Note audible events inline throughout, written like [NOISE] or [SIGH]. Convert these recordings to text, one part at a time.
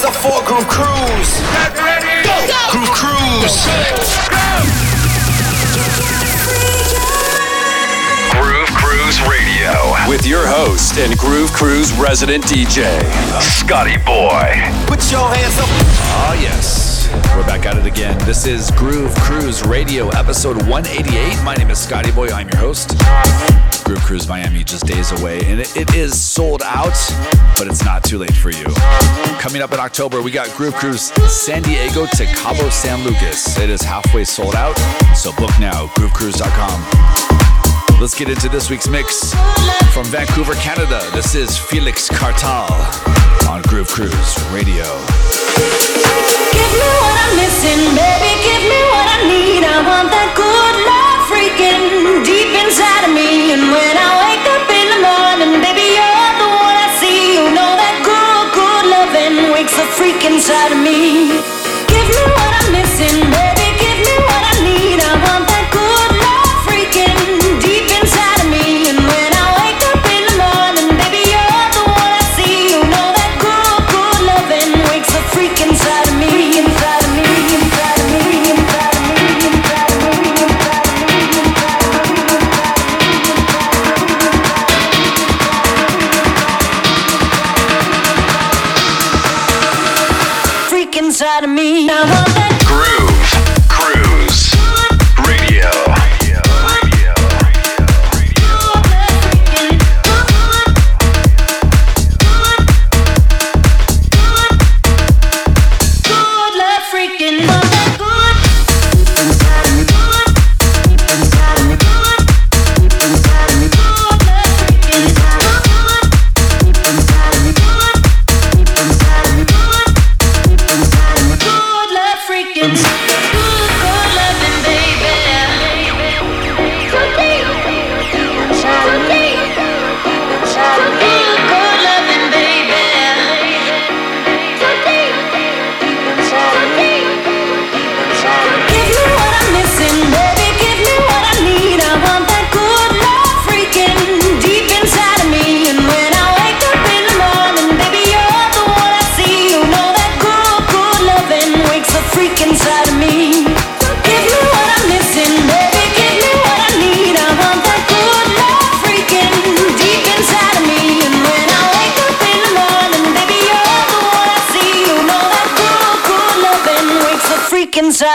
hands up for Groove Cruise. Groove Cruise. Groove Cruise Radio with your host and Groove Cruise resident DJ, Scotty Boy. Put your hands up. Oh, yes. We're back at it again. This is Groove Cruise Radio, episode 188. My name is Scotty Boy. I'm your host. Groove Cruise Miami, just days away. And it, it is sold out, but it's not too late for you. Coming up in October, we got Groove Cruise San Diego to Cabo San Lucas. It is halfway sold out, so book now, groovecruise.com. Let's get into this week's mix from Vancouver, Canada. This is Felix Cartal on Groove Cruise Radio. Give me what I'm missing, baby. Give me what I need. I want that good love freaking deep inside of me. And when I wake up in the morning, baby, you're the one I see. You know that good, good loving wakes a freak inside of me. Give me what I'm missing, baby.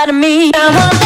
Inside of me. Uh-huh.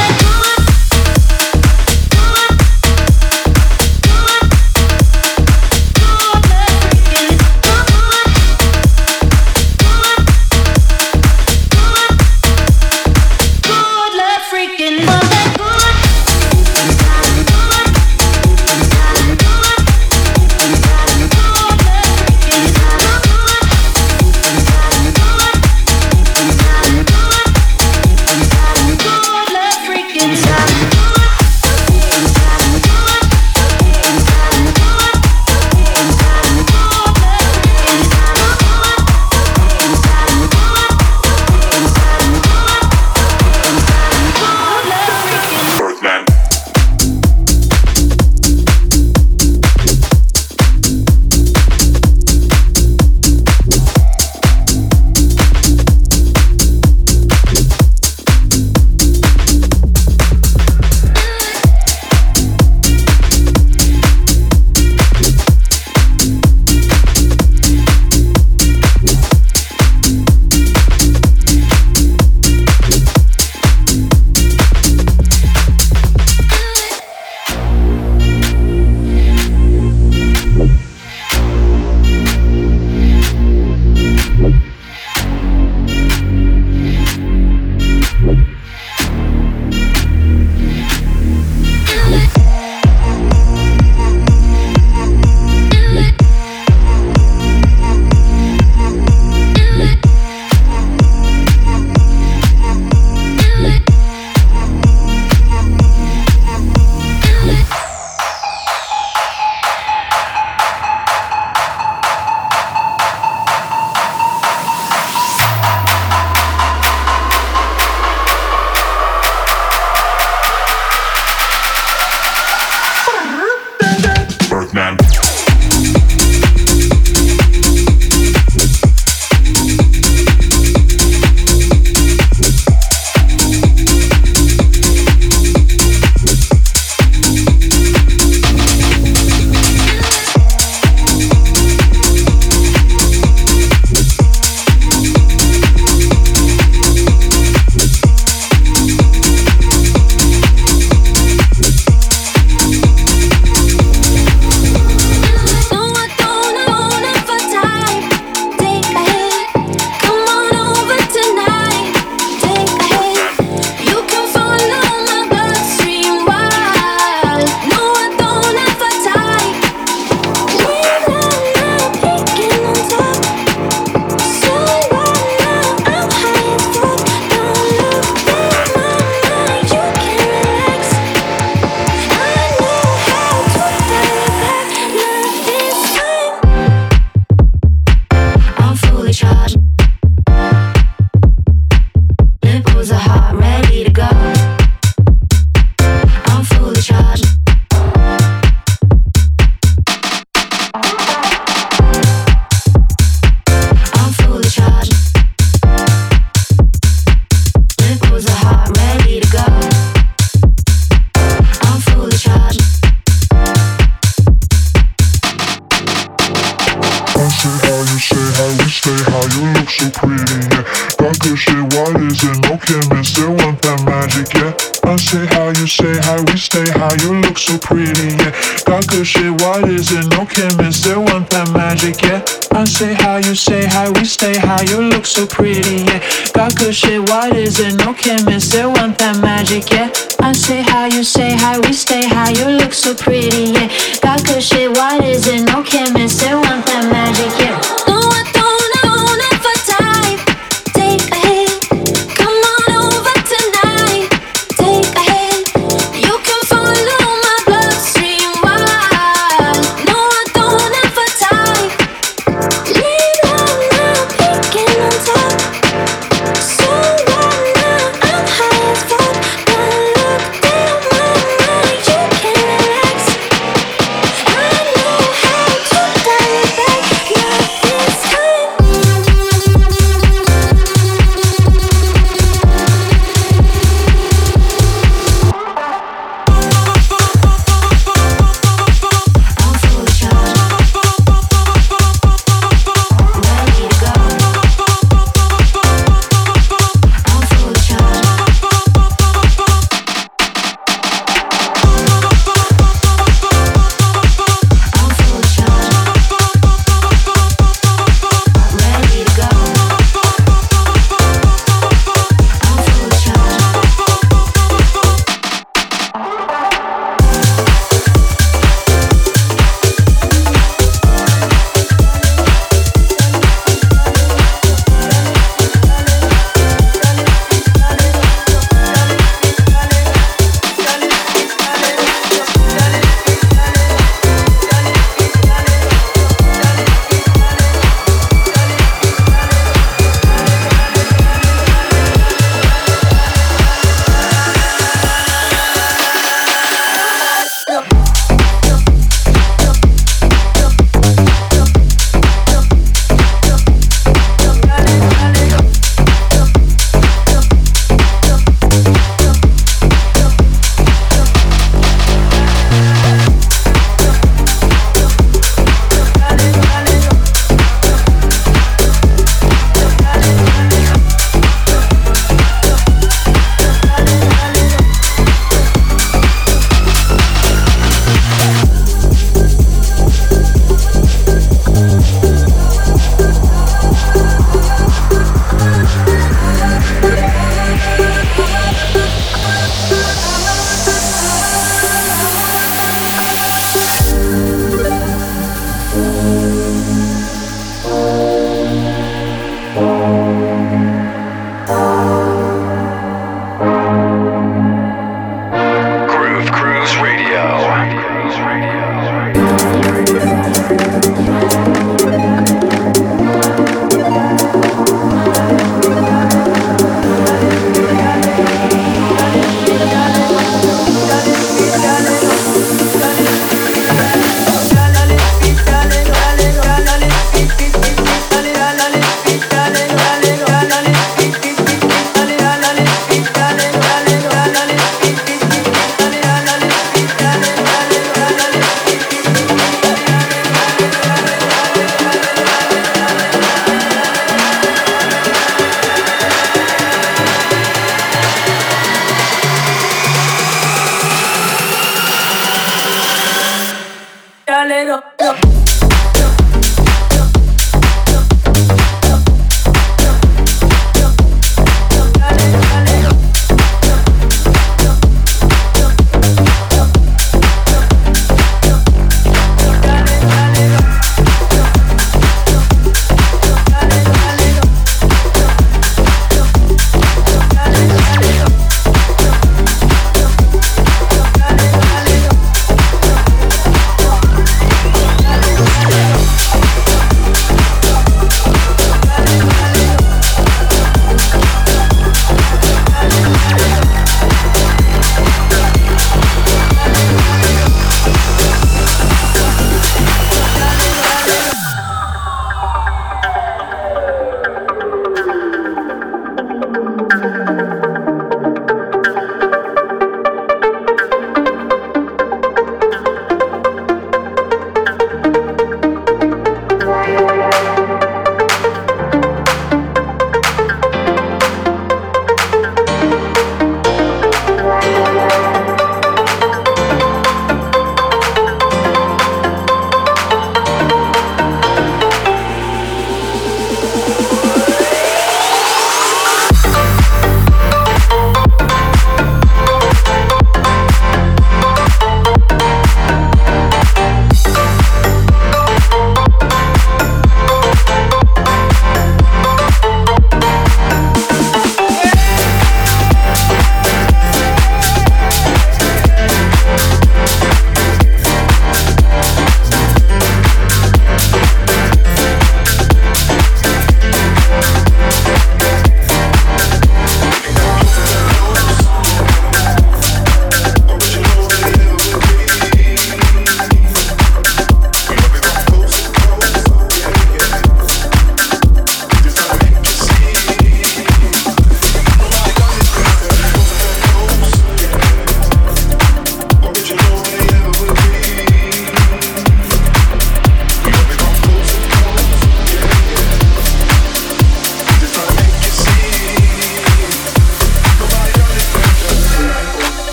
We stay high, you look so pretty, yeah. Got good shit, is it? No chemist, they want that magic, yeah. I say how you say hi, we stay high, you look so pretty, yeah. Got good shit, is it? No chemist, they want that magic, yeah.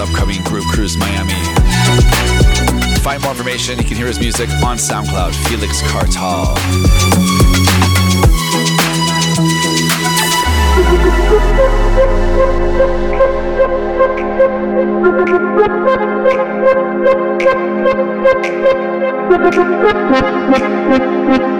upcoming Groove Cruise Miami. Find more information, you can hear his music on SoundCloud, Felix Cartal. [LAUGHS]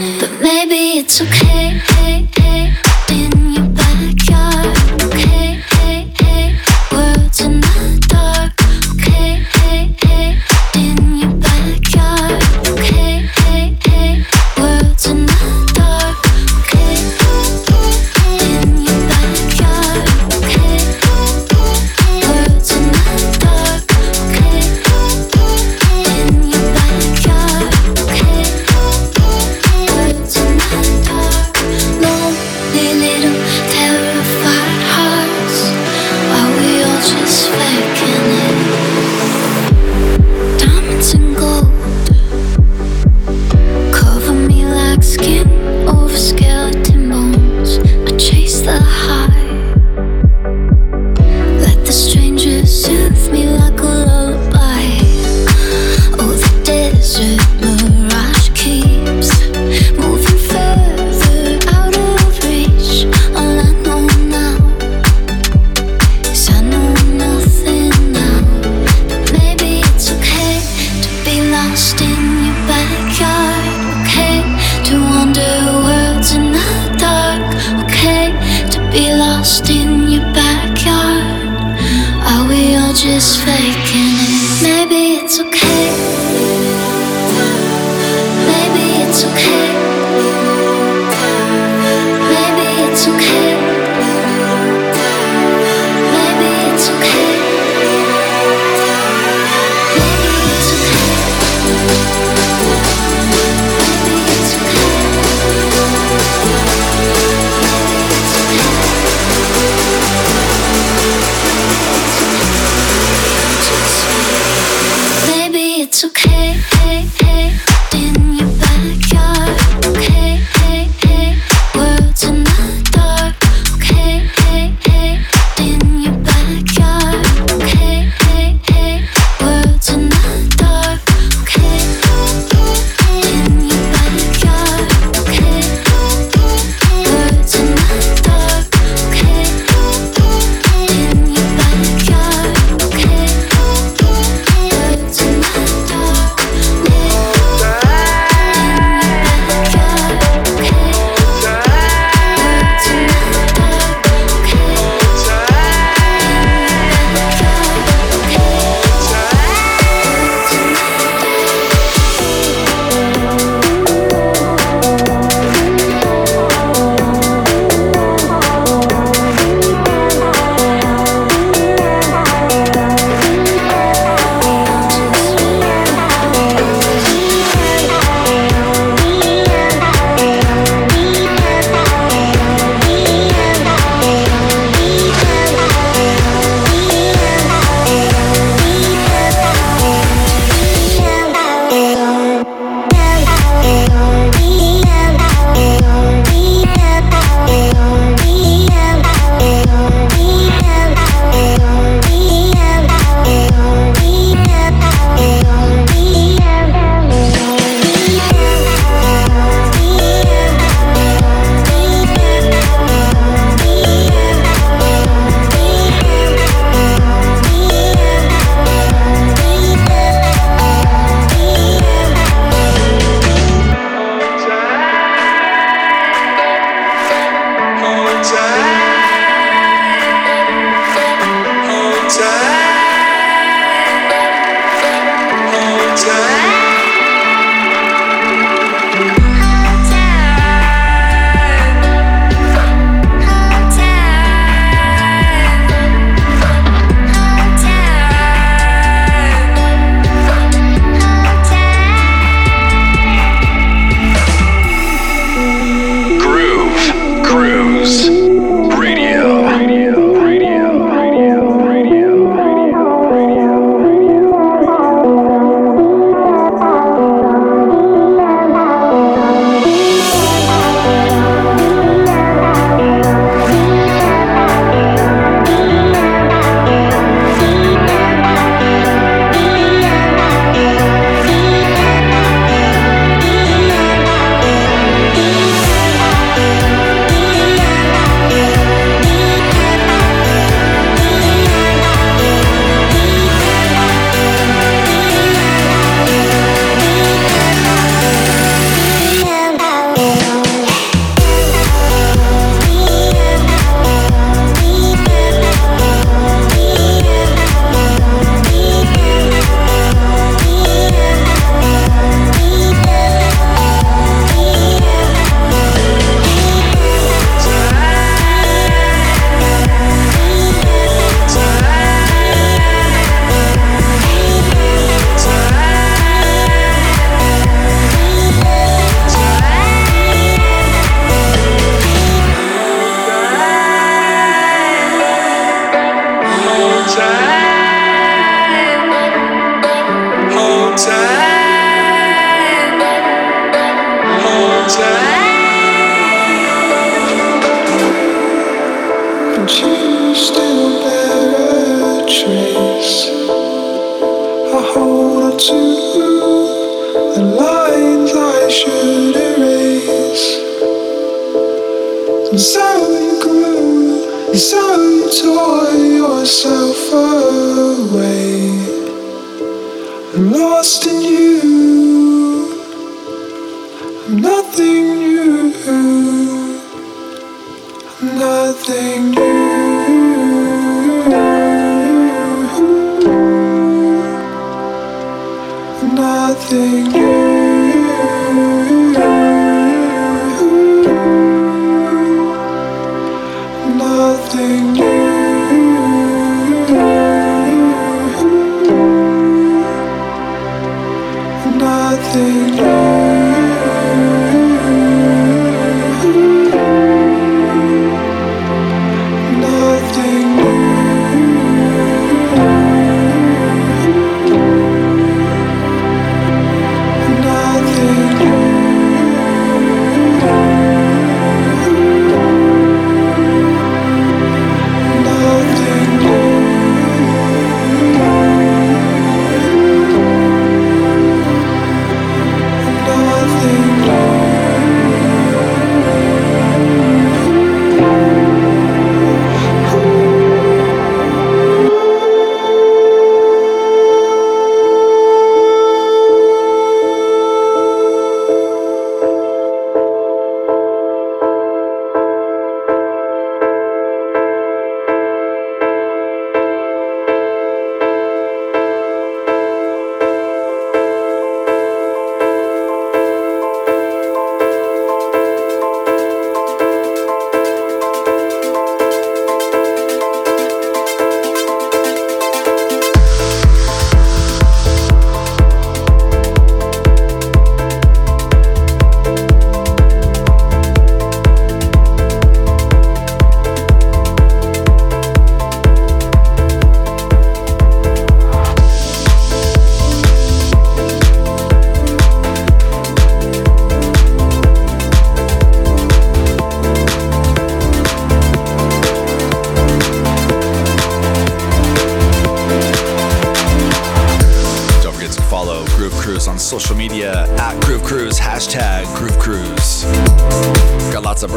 it. But maybe it's okay. Hey, hey. just faking it. Maybe it's okay. Maybe it's okay. it's okay.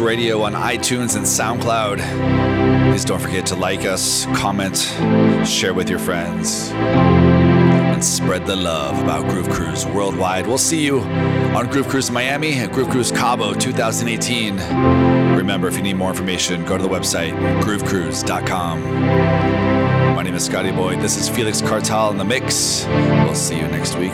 Radio on iTunes and SoundCloud. Please don't forget to like us, comment, share with your friends, and spread the love about Groove Cruise worldwide. We'll see you on Groove Cruise Miami and Groove Cruise Cabo 2018. Remember, if you need more information, go to the website groovecruise.com. My name is Scotty Boy. This is Felix Cartal in the mix. We'll see you next week.